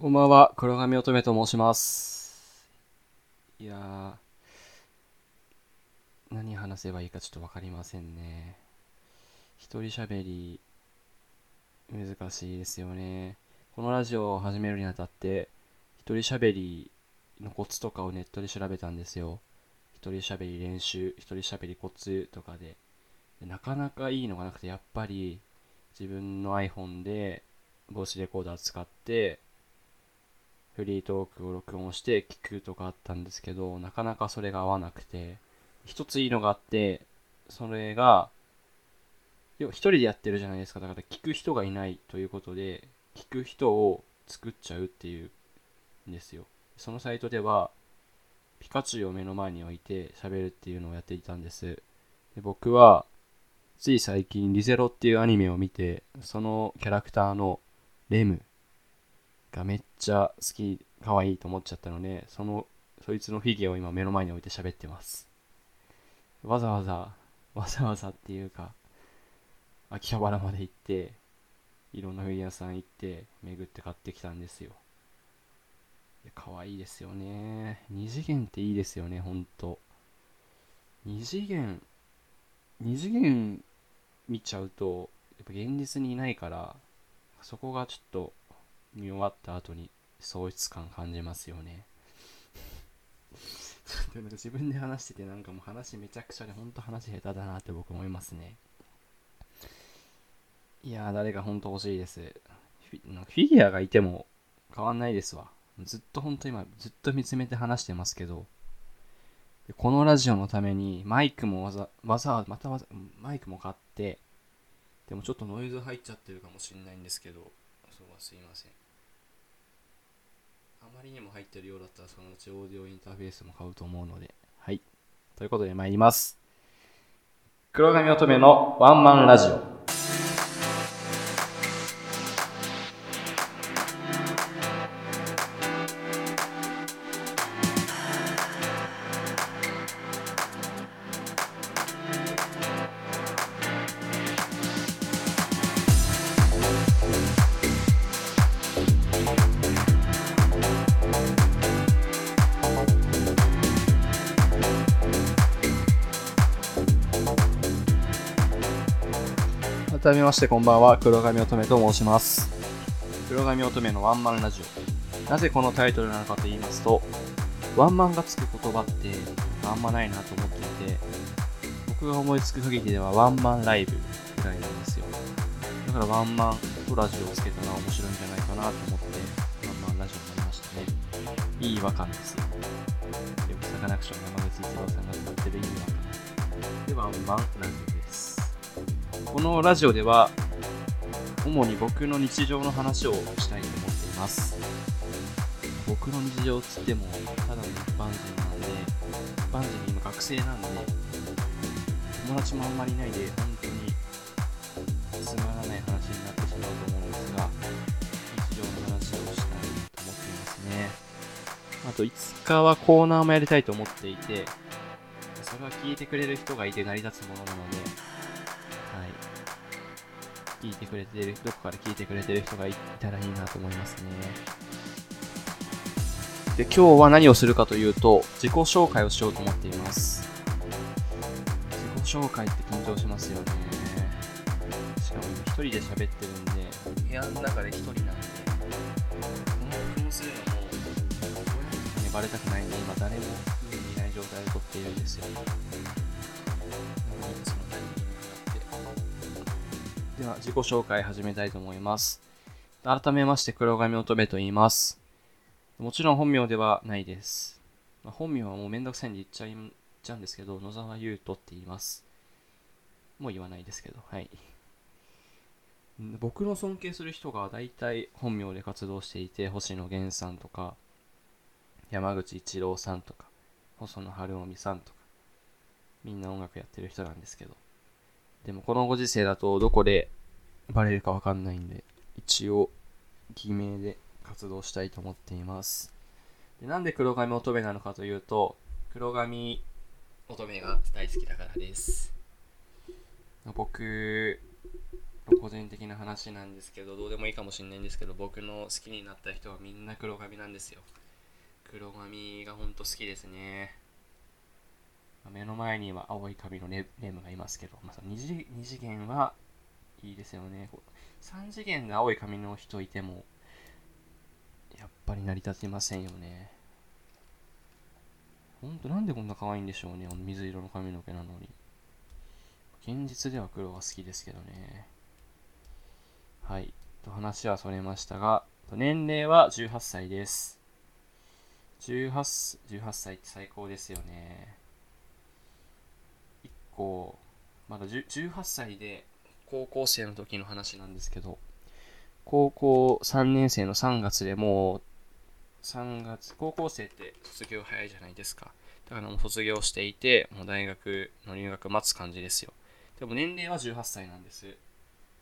こんばんは、黒髪乙女と申します。いやー、何話せばいいかちょっとわかりませんね。一人喋り、難しいですよね。このラジオを始めるにあたって、一人喋りのコツとかをネットで調べたんですよ。一人喋り練習、一人喋りコツとかで。でなかなかいいのがなくて、やっぱり自分の iPhone でボイスレコーダー使って、フリートークを録音して聞くとかあったんですけど、なかなかそれが合わなくて、一ついいのがあって、それが、一人でやってるじゃないですか。だから聞く人がいないということで、聞く人を作っちゃうっていうんですよ。そのサイトでは、ピカチュウを目の前に置いて喋るっていうのをやっていたんです。で僕は、つい最近リゼロっていうアニメを見て、そのキャラクターのレムがめっちゃ好き、可愛いと思っちゃったので、その、そいつのフィギュアを今目の前に置いて喋ってます。わざわざ、わざわざっていうか、秋葉原まで行って、いろんなフィギュアさん行って、巡って買ってきたんですよ。可愛いですよね。二次元っていいですよね、ほんと。二次元、二次元見ちゃうと、やっぱ現実にいないから、そこがちょっと見終わった後に喪失感感じますよね。なんか自分で話しててなんかもう話めちゃくちゃで本当話下手だなって僕思いますね。いやー誰か本当欲しいです。フィギュアがいても変わんないですわ。ずっと本当今ずっと見つめて話してますけど、このラジオのためにマイクもわざわざわざまたわざマイクも買って、でもちょっとノイズ入っちゃってるかもしれないんですけど、そうはすいません。あまりにも入ってるようだったらそのうちオーディオインターフェースも買うと思うので、はい。ということで参ります。黒髪乙女のワンマンラジオ。改めましてこんばんは。黒髪乙女と申します。黒髪乙女のワンマンラジオ。なぜこのタイトルなのかと言いますとワンマンがつく言葉ってあんまないなと思っていて僕が思いつく限りではワンマンライブぐらいなんですよ。だからワンマンとラジオをつけたら面白いんじゃないかなと思ってワンマンラジオになりましたね。いい違和感です。よでもサカナクション山口一郎さんが歌ってる。いい違和感でワンマンラジオ。このラジオでは主に僕の日常の話をしたいと思っています僕の日常つってもただの一般人なんで一般人今学生なんで友達もあんまりいないで本当につまらない話になってしまうと思うんですが日常の話をしたいと思っていますねあといつかはコーナーもやりたいと思っていてそれは聞いてくれる人がいて成り立つものなので。聞いてくれてる、どこから聞いてくれてる人がいたらいいなと思いますね。で、今日は何をするかというと、自己紹介をしようと思っています。自己紹介って緊張しますよね。しかも今一人で喋ってるんで、部屋の中で一人なんで、この録音するのも、親にバレたくないんで、今誰も家にいない状態で撮っているんですよ。では自己紹介始めたいと思います。改めまして黒髪乙女と言います。もちろん本名ではないです。まあ、本名はもうめんどくさいんで言っちゃいちゃうんですけど、野沢優斗って言います。もう言わないですけど、はい。僕の尊敬する人が大体本名で活動していて、星野源さんとか、山口一郎さんとか、細野晴臣さんとか、みんな音楽やってる人なんですけど、でもこのご時世だとどこでバレるかわかんないんで、一応偽名で活動したいと思っています。でなんで黒髪乙女なのかというと、黒髪乙女が大好きだからです。僕、個人的な話なんですけどどうでもいいかもしれないんですけど僕の好きになった人はみんな黒髪なんですよ黒髪がほんと好きですね目の前には青い髪のレレムがいますけど、まあ、2, 次2次元はいいですよね。3次元で青い髪の人いてもやっぱり成り立ちませんよね。ほんとなんでこんな可愛いんでしょうねあの水色の髪の毛なのに。現実では黒が好きですけどね。はい。と話はそれましたが年齢は18歳です。18 18歳って最高ですよね。1個まだ18歳で高校生の時の話なんですけど高校3年生の3月でもう3月高校生って卒業早いじゃないですか。だからもう卒業していてもう大学の入学待つ感じですよ。でも年齢は18歳なんです。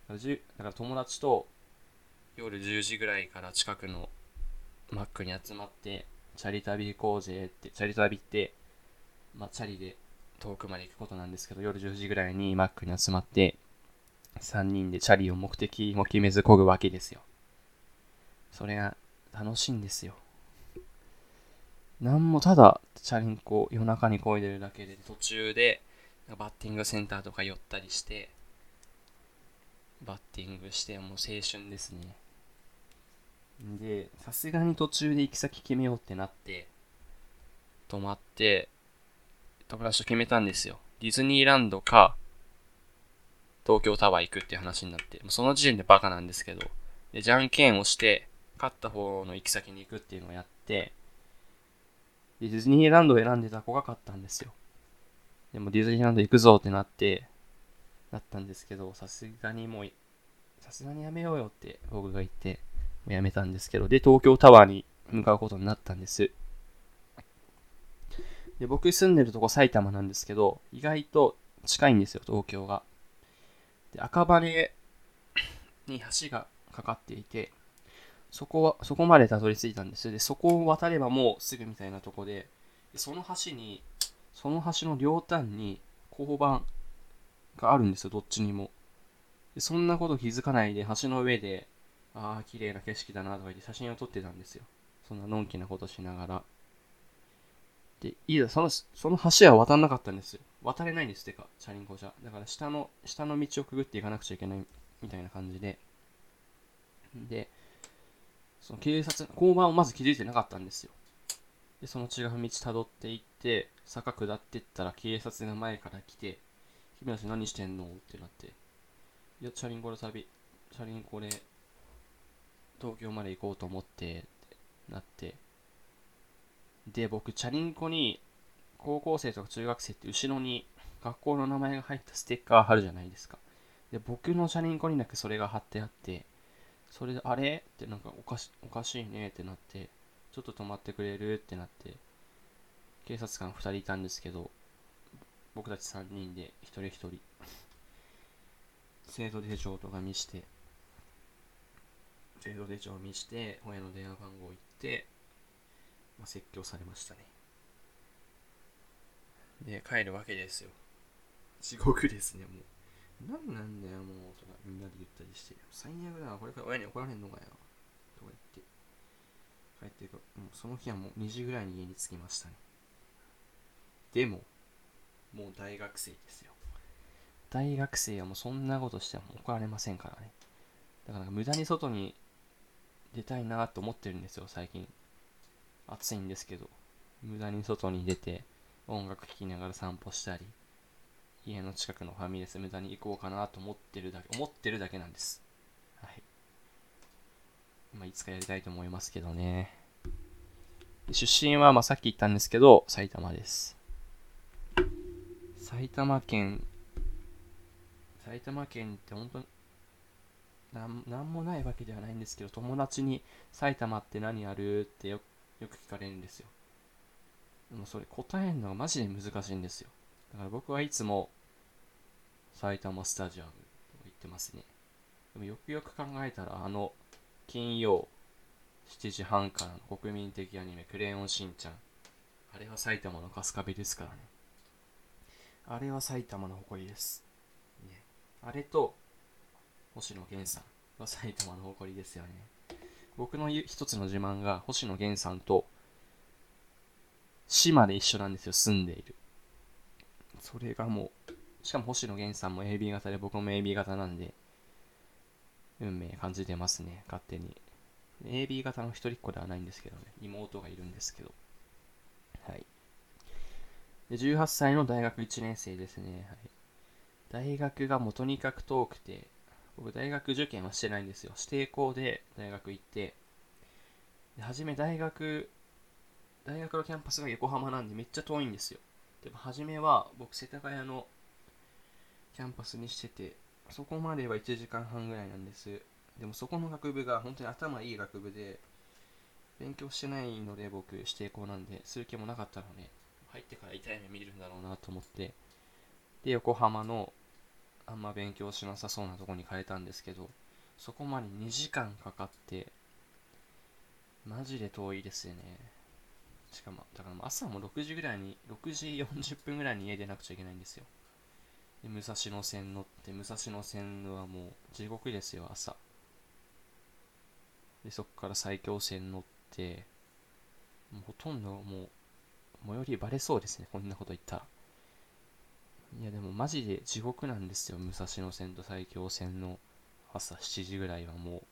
だから友達と夜10時ぐらいから近くのマックに集まってチャリ旅行こうぜって、チャリ旅って、まあ、チャリで遠くまで行くことなんですけど、夜10時ぐらいにマックに集まって、3人でチャリを目的も決めず漕ぐわけですよ。それが楽しいんですよ。なんもただ、チャリンコ夜中に漕いでるだけで、途中でバッティングセンターとか寄ったりして、バッティングして、もう青春ですね。で、さすがに途中で行き先決めようってなって、泊まって、友達と決めたんですよ。ディズニーランドか、東京タワー行くっていう話になって、その時点でバカなんですけど、で、じゃんけんをして、勝った方の行き先に行くっていうのをやって、で、ディズニーランドを選んでた子が勝ったんですよ。でもディズニーランド行くぞってなって、なったんですけど、さすがにもう、さすがにやめようよって僕が言って、もうやめたんですけど、で、東京タワーに向かうことになったんです。で、僕住んでるとこ埼玉なんですけど、意外と近いんですよ、東京が。で、赤羽に橋がかかっていて、そこは、そこまでたどり着いたんですよ。で、そこを渡ればもうすぐみたいなとこで、でその橋に、その橋の両端に交番があるんですよ、どっちにも。でそんなこと気づかないで橋の上でああ、綺麗な景色だなとか言って写真を撮ってたんですよ。そんなのんきなことしながら。で、いざ、その、その橋は渡んなかったんですよ。渡れないんですっ、てか、チャリンコじゃ。だから下の、下の道をくぐっていかなくちゃいけないみたいな感じで。で、その警察、交番をまず気づいてなかったんですよ。で、その違う道辿っていって、坂下ってったら警察が前から来て、君たち何してんの？ってなって、いや、チャリンコの旅、チャリンコで東京まで行こうと思ってってなってで僕チャリンコに高校生とか中学生って後ろに学校の名前が入ったステッカー貼るじゃないですか。で僕のチャリンコにだけそれが貼ってあってそれであれ？ってなんかおかしおかしいねってなってちょっと止まってくれるってなって警察官2人いたんですけど僕たち3人で一人一人生徒手帳とか見して制度手帳見して親の電話番号を言って、まあ、説教されましたね。で帰るわけですよ。地獄ですねもう。何なんだよもうとかみんなで言ったりして。最悪だこれから親に怒られんのかよとか言って。帰っていくもうその日はもう2時ぐらいに家に着きましたね。でももう大学生ですよ。大学生はもうそんなことしても怒られませんからね。だから無駄に外に出たいなと思ってるんですよ、最近。暑いんですけど。無駄に外に出て、音楽聴きながら散歩したり、家の近くのファミレス無駄に行こうかなと思ってるだけ、思ってるだけなんです。はい。まあ、いつかやりたいと思いますけどね。出身は、まあ、さっき言ったんですけど、埼玉です。埼玉県、埼玉県って本当なんなんもないわけではないんですけど友達に「埼玉って何ある?」ってよくよく聞かれるんですよ。でもそれ答えるのがマジで難しいんですよ。だから僕はいつも埼玉スタジアムと言ってますね。でもよくよく考えたらあの金曜7時半からの国民的アニメ「クレヨンしんちゃん」あれは埼玉の春日部ですからね。あれは埼玉の誇りです、ね、あれと星野源さんは埼玉の誇りですよね。僕の一つの自慢が星野源さんと島で一緒なんですよ、住んでいる。それがもう、しかも星野源さんも AB 型で僕も AB 型なんで、運命感じてますね、勝手に。AB 型の一人っ子ではないんですけどね、妹がいるんですけど。はい。で、18歳の大学1年生ですね。はい。大学がもうとにかく遠くて、僕大学受験はしてないんですよ。指定校で大学行って、で初め大学、大学のキャンパスが横浜なんでめっちゃ遠いんですよ。でも初めは僕世田谷のキャンパスにしてて、そこまでは1時間半ぐらいなんです。でもそこの学部が本当に頭いい学部で、勉強してないので僕指定校なんで、する気もなかったので、入ってから痛い目見るんだろうなと思って、で、横浜のあんま勉強しなさそうなとこに変えたんですけど、そこまで2時間かかって、マジで遠いですよね。しかも、だから朝も6時ぐらいに、6時40分ぐらいに家出なくちゃいけないんですよ。で、武蔵野線乗って、武蔵野線はもう地獄ですよ、朝。で、そこから埼京線乗って、もうほとんどもう、最寄りバレそうですね、こんなこと言ったら。いや、でもマジで地獄なんですよ、武蔵野線と埼京線の朝7時ぐらいはもう。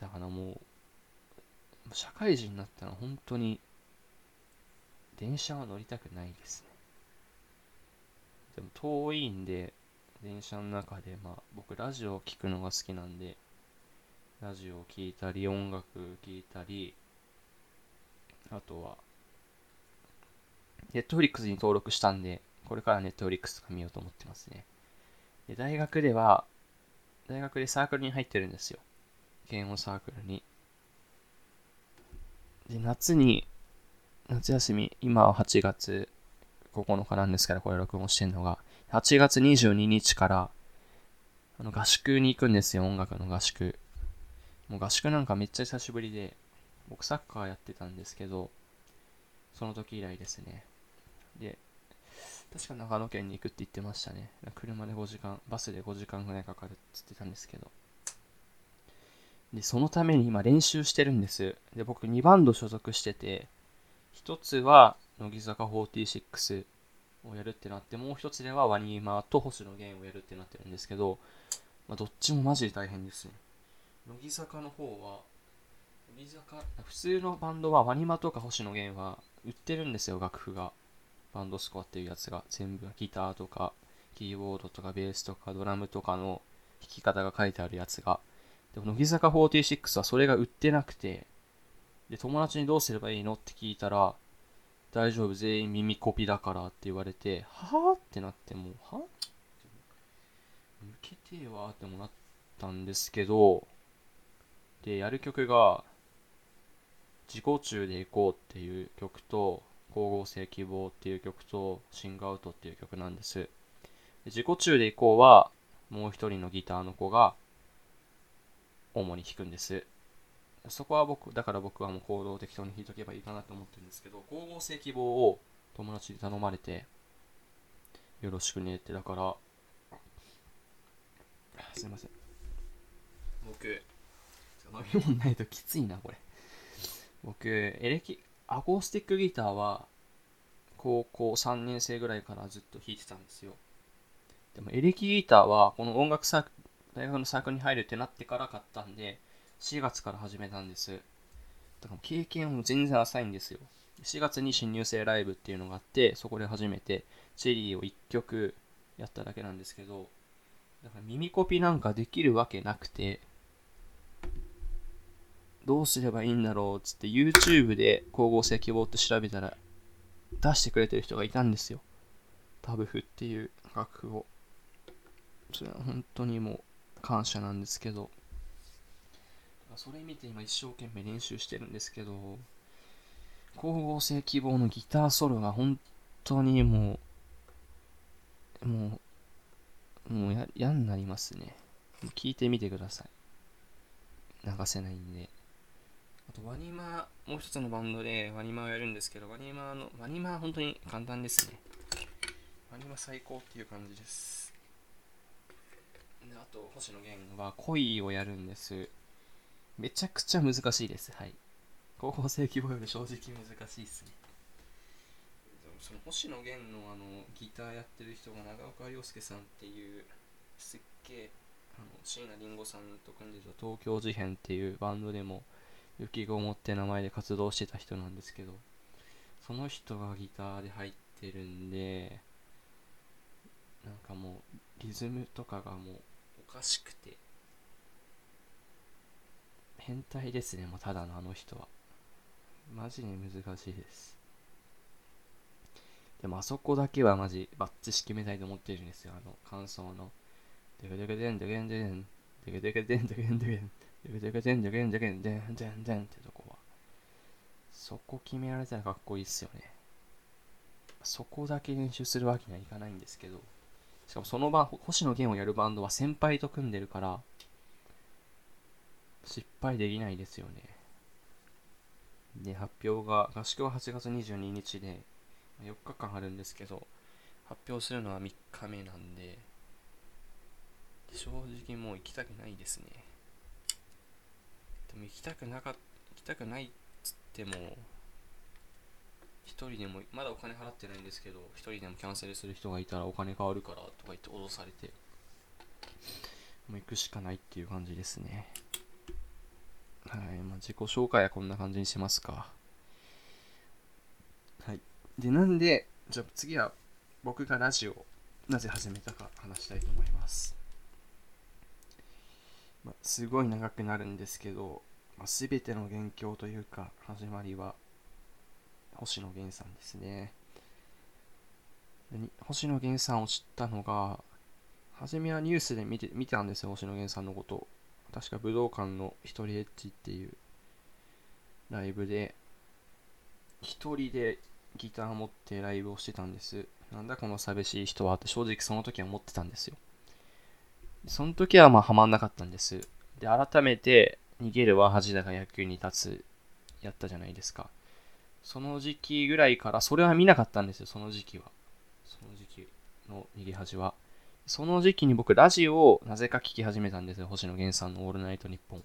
だからもう、社会人になったら本当に、電車は乗りたくないですね。でも遠いんで、電車の中で、まあ僕ラジオを聴くのが好きなんで、ラジオを聴いたり、音楽聴いたり、あとは、ネットフリックスに登録したんで、これからネットフリックスとか見ようと思ってますね。で、大学では、大学でサークルに入ってるんですよ。ゲームサークルに。で、夏に、夏休み、今は8月9日なんですから、これ録音してんのが、8月22日から、あの、合宿に行くんですよ、音楽の合宿。もう合宿なんかめっちゃ久しぶりで、僕サッカーやってたんですけど、その時以来ですね。で、確か長野県に行くって言ってましたね。車で5時間、バスで5時間ぐらいかかるって言ってたんですけど。で、そのために今練習してるんです。で、僕2バンド所属してて、一つは乃木坂46をやるってなって、もう一つではワニーマーと星野源をやるってなってるんですけど、まあ、どっちもマジで大変ですね。乃木坂の方は、乃木坂、普通のバンドはワニマとか星野源は売ってるんですよ、楽譜が。バンドスコアっていうやつが。全部ギターとか、キーボードとかベースとかドラムとかの弾き方が書いてあるやつが。で、乃木坂46はそれが売ってなくて、で、友達にどうすればいいのって聞いたら、大丈夫、全員耳コピだからって言われて、はぁってなってもう、は抜けてえわってもなったんですけど、で、やる曲が、自己中で行こうっていう曲と、光合成希望っていう曲と、シングアウトっていう曲なんです。自己中で行こうは、もう一人のギターの子が、主に弾くんです。そこは僕、だから僕はもう行動適当に弾いとけばいいかなと思ってるんですけど、光合成希望を友達に頼まれて、よろしくねって、だから、すいません。僕、飲み物ないときついな、これ。僕、エレキ、アコースティックギターは、高校3年生ぐらいからずっと弾いてたんですよ。でも、エレキギターは、この音楽サークル、大学のサークルに入るってなってから買ったんで、4月から始めたんです。だから経験も全然浅いんですよ。4月に新入生ライブっていうのがあって、そこで初めてチェリーを1曲やっただけなんですけど、だから耳コピなんかできるわけなくて、どうすればいいんだろうつって YouTube で光合成希望って調べたら出してくれてる人がいたんですよ。タブフっていう楽譜を。それは本当にもう感謝なんですけど。それ見て今一生懸命練習してるんですけど、光合成希望のギターソロが本当にもう、もう、もうや嫌になりますね。聞いてみてください。流せないんで。あと、ワニマもう一つのバンドでワニマをやるんですけど、ワニマの、ワニマは本当に簡単ですね。ワニマ最高っていう感じです。であと星野源は恋をやるんですめちゃくちゃ難しいですはい高校生規模より正直難しいですねその星野源のあのギターやってる人が長岡亮介さんっていうすっげえ椎名林檎さんと組んでた東京事変っていうバンドでも雪ごもって名前で活動してた人なんですけどその人がギターで入ってるんでなんかもうリズムとかがもうおかしくて変態ですねもうただのあの人は。マジで難しいです。でもあそこだけはマジバッチし決めたいと思ってるんですよ。あの感想の。デケデケデンデケンデケンデケデケデンデケン。デケンデケデケデンデケンデケンデンデンデンってとこは。そこ決められたらかっこいいっすよね。そこだけ練習するわけにはいかないんですけど。しかもその場星野源をやるバンドは先輩と組んでるから失敗できないですよね。で発表が合宿は8月22日で4日間あるんですけど発表するのは3日目なんで正直もう行きたくないですね。行きたくなか行きたくないっつっても一人でもまだお金払ってないんですけど一人でもキャンセルする人がいたらお金変わるからとか言って脅されてもう行くしかないっていう感じですね。はいまあ自己紹介はこんな感じにしますか。はい。でなんでじゃあ次は僕がラジオなぜ始めたか話したいと思います。まあ、すごい長くなるんですけど、全ての元凶というか始まりは星野源さんですね。星野源さんを知ったのが初めはニュースで見て見たんですよ星野源さんのこと。確か武道館の一人エッジっていうライブで。一人でギター持ってライブをしてたんです。なんだこの寂しい人はって正直その時は思ってたんですよ。その時はまあハマんなかったんです。で改めて逃げるは恥だが野球に立つやったじゃないですか。その時期ぐらいからそれは見なかったんですよその時期は。その時期の逃げ恥は。その時期に僕ラジオをなぜか聞き始めたんですよ星野源さんのオールナイトニッポン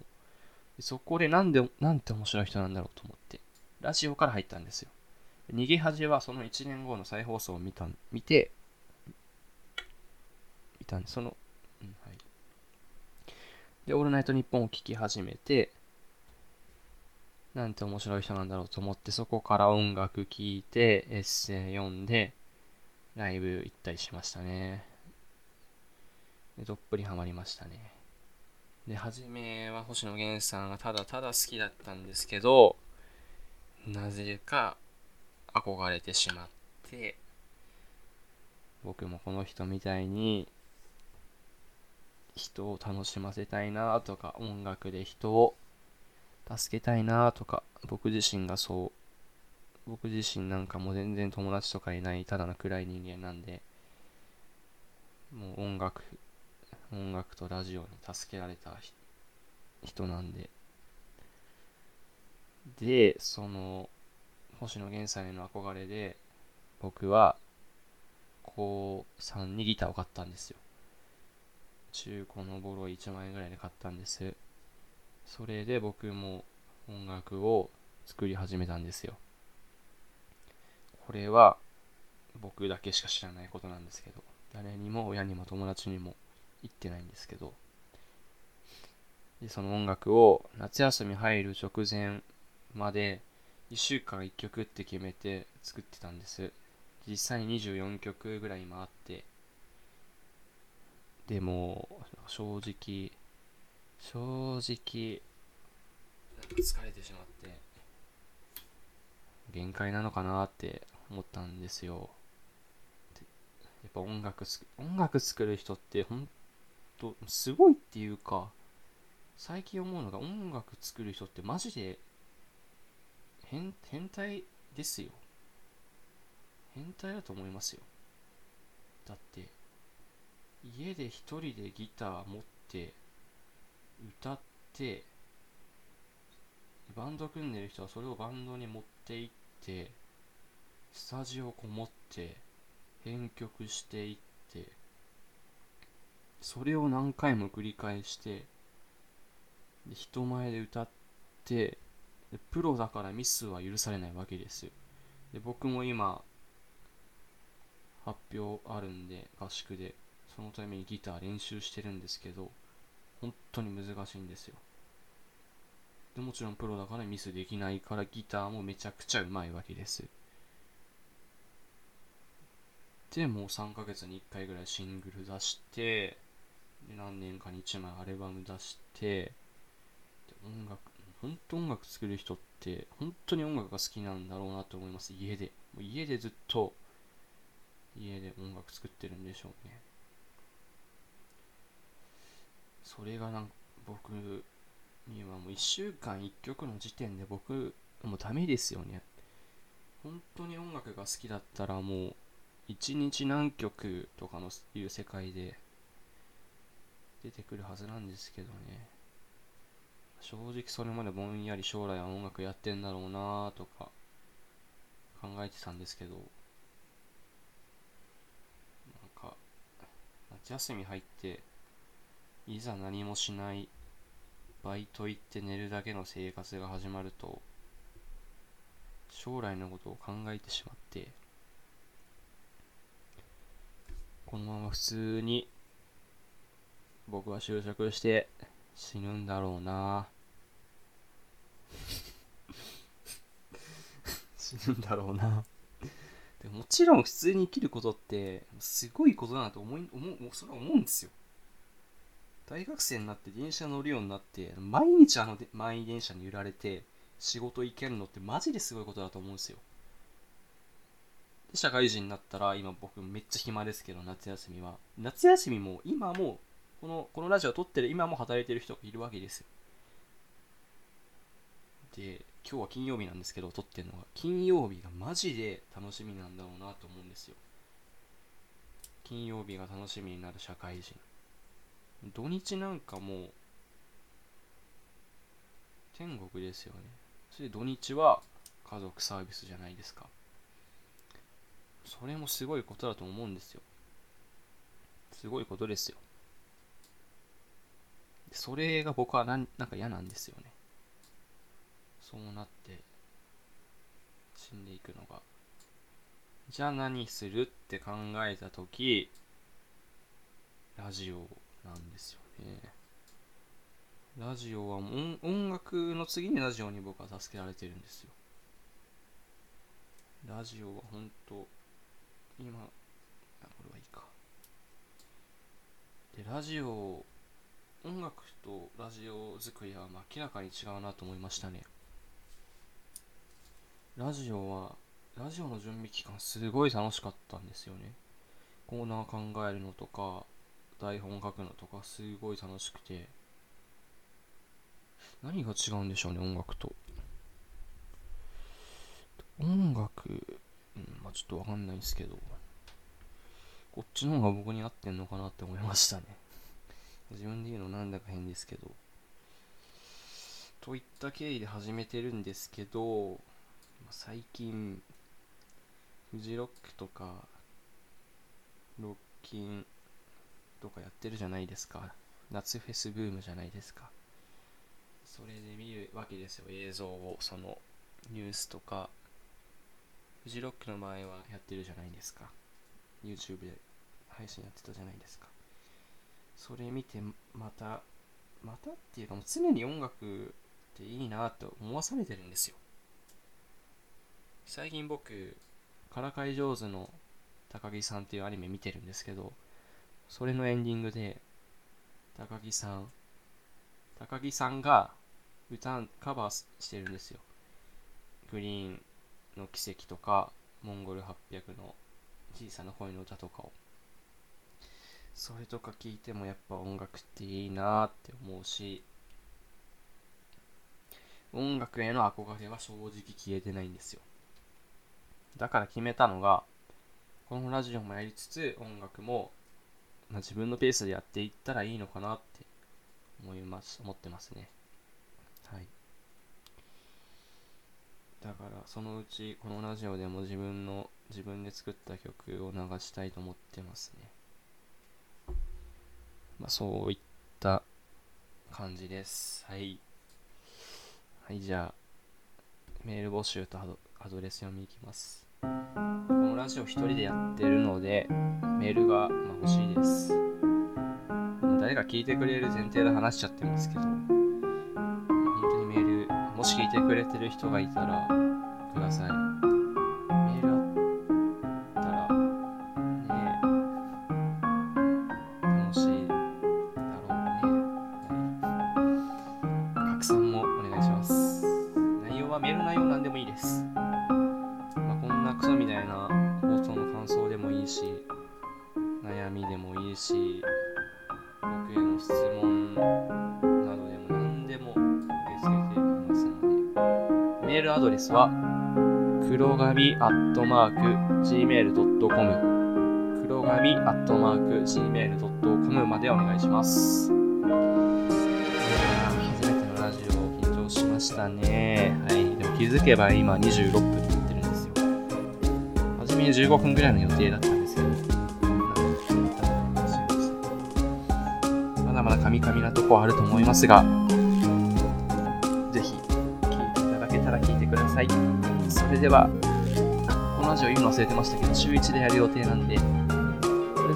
そこでなんでなんて面白い人なんだろうと思って。ラジオから入ったんですよ。逃げ恥はその1年後の再放送を見た見て見たんでその、でオールナイトニッポンを聞き始めてなんて面白い人なんだろうと思って、そこから音楽聴いて、エッセイ読んで、ライブ行ったりしましたね。で、どっぷりハマりましたね。で、初めは星野源さんがただただ好きだったんですけど、なぜか憧れてしまって、僕もこの人みたいに人を楽しませたいなとか音楽で人を助けたいなとか、僕自身がそう、僕自身なんかも全然友達とかいない、ただの暗い人間なんで、もう音楽、音楽とラジオに助けられた人なんで、で、その、星野源さんへの憧れで、僕は、高3にギターを買ったんですよ。中古のボロ1万円ぐらいで買ったんです。それで僕も音楽を作り始めたんですよ。これは僕だけしか知らないことなんですけど、誰にも親にも友達にも言ってないんですけど、でその音楽を夏休み入る直前まで1週間1曲って決めて作ってたんです。実際に24曲ぐらい今あって、でも正直正直疲れてしまって限界なのかなって思ったんですよ。やっぱ音楽す音楽作る人ってほんとすごいっていうか最近思うのが音楽作る人ってマジで変変態ですよ。変態だと思いますよ。だって家で一人でギター持って歌ってバンド組んでる人はそれをバンドに持って行ってスタジオこもって編曲していってそれを何回も繰り返してで人前で歌ってでプロだからミスは許されないわけですよ。で僕も今発表あるんで合宿で。そのためにギター練習してるんですけど本当に難しいんですよ。でもちろんプロだからミスできないからギターもめちゃくちゃうまいわけです。でもう3ヶ月に1回ぐらいシングル出してで何年かに1枚アルバム出して音楽本当音楽作る人って本当に音楽が好きなんだろうなと思います。家で。もう家でずっと家で音楽作ってるんでしょうね。それがなんか僕にはもう1週間1曲の時点で僕もうダメですよね。本当に音楽が好きだったらもう1日何曲とかのいう世界で出てくるはずなんですけどね。正直それまでぼんやり将来は音楽やってんだろうなとか考えてたんですけど。なんか夏休み入っていざ何もしないバイト行って寝るだけの生活が始まると将来のことを考えてしまってこのまま普通に僕は就職して死ぬんだろうな。死ぬんだろうな。でもちろん普通に生きることってすごいことだなと思い思うそれは思うんですよ。大学生になって電車乗るようになって毎日あの満員電車に揺られて仕事行けるのってマジですごいことだと思うんですよ。で社会人になったら今僕めっちゃ暇ですけど夏休みは。夏休みも今もこのこのラジオ撮ってる今も働いてる人がいるわけですよ。で今日は金曜日なんですけど撮ってるのが金曜日がマジで楽しみなんだろうなと思うんですよ。金曜日が楽しみになる社会人。土日なんかもう天国ですよね。それで土日は家族サービスじゃないですか。それもすごいことだと思うんですよ。すごいことですよ。それが僕はなんなんか嫌なんですよね。そうなって死んでいくのが。じゃあ何するって考えた時ラジオをなんですよね。ラジオは音音楽の次にラジオに僕は助けられてるんですよ。ラジオは本当今これはいいか。でラジオ音楽とラジオ作りは明らかに違うなと思いましたね。ラジオはラジオの準備期間すごい楽しかったんですよね。コーナー考えるのとか台本書くのとかすごい楽しくて。何が違うんでしょうね音楽と。音楽、うん、まあちょっとわかんないんですけど。こっちの方が僕に合ってんのかなって思いましたね。自分で言うのなんだか変ですけど。といった経緯で始めてるんですけど最近フジロックとかロッキンとかやってるじゃないですか。夏フェスブームじゃないですか。それで見るわけですよ。映像をそのニュースとか。フジロックの場合はやってるじゃないですか。YouTube で配信やってたじゃないですか。それ見てまたまたっていうかもう常に音楽っていいなと思わされてるんですよ。最近僕からかい上手の高木さんっていうアニメ見てるんですけどそれのエンディングで、高木さん、高木さんが歌、カバーしてるんですよ。グリーンの奇跡とか、モンゴル800の小さな恋の歌とかを。それとか聞いてもやっぱ音楽っていいなって思うし、音楽への憧れは正直消えてないんですよ。だから決めたのが、このラジオもやりつつ音楽もまあ、自分のペースでやっていったらいいのかなって思います思ってますねはいだからそのうちこのラジオでも自分の自分で作った曲を流したいと思ってますねまあ、そういった感じです。はい。はい、じゃあ、メール募集とアドアドレス読みいきます。のラジオ一人でやってるので、メールが、ま、欲しいです。誰か聞いてくれる前提で話しちゃってますけど、本当にメール、もし聞いてくれてる人がいたら、ください。黒髪アットマーク gmail.com 黒髪アットマーク gmail.com までお願いします。いや初めてのラジオ緊張しましたね。はい。でも気づけば今26分になってるんですよ。初めに15分ぐらいの予定だったんですけど、まだまだカミカミなとこあると思いますが、ぜひ聞いていただけたら聞いてください。それでは、ラジオ言うの忘れてましたけど、週1でやる予定なんで、それで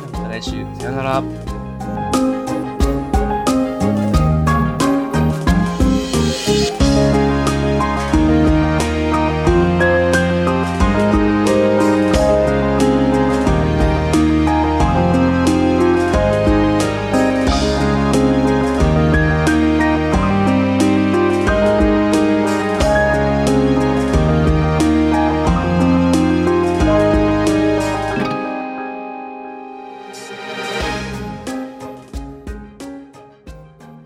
はまた来週、さよなら。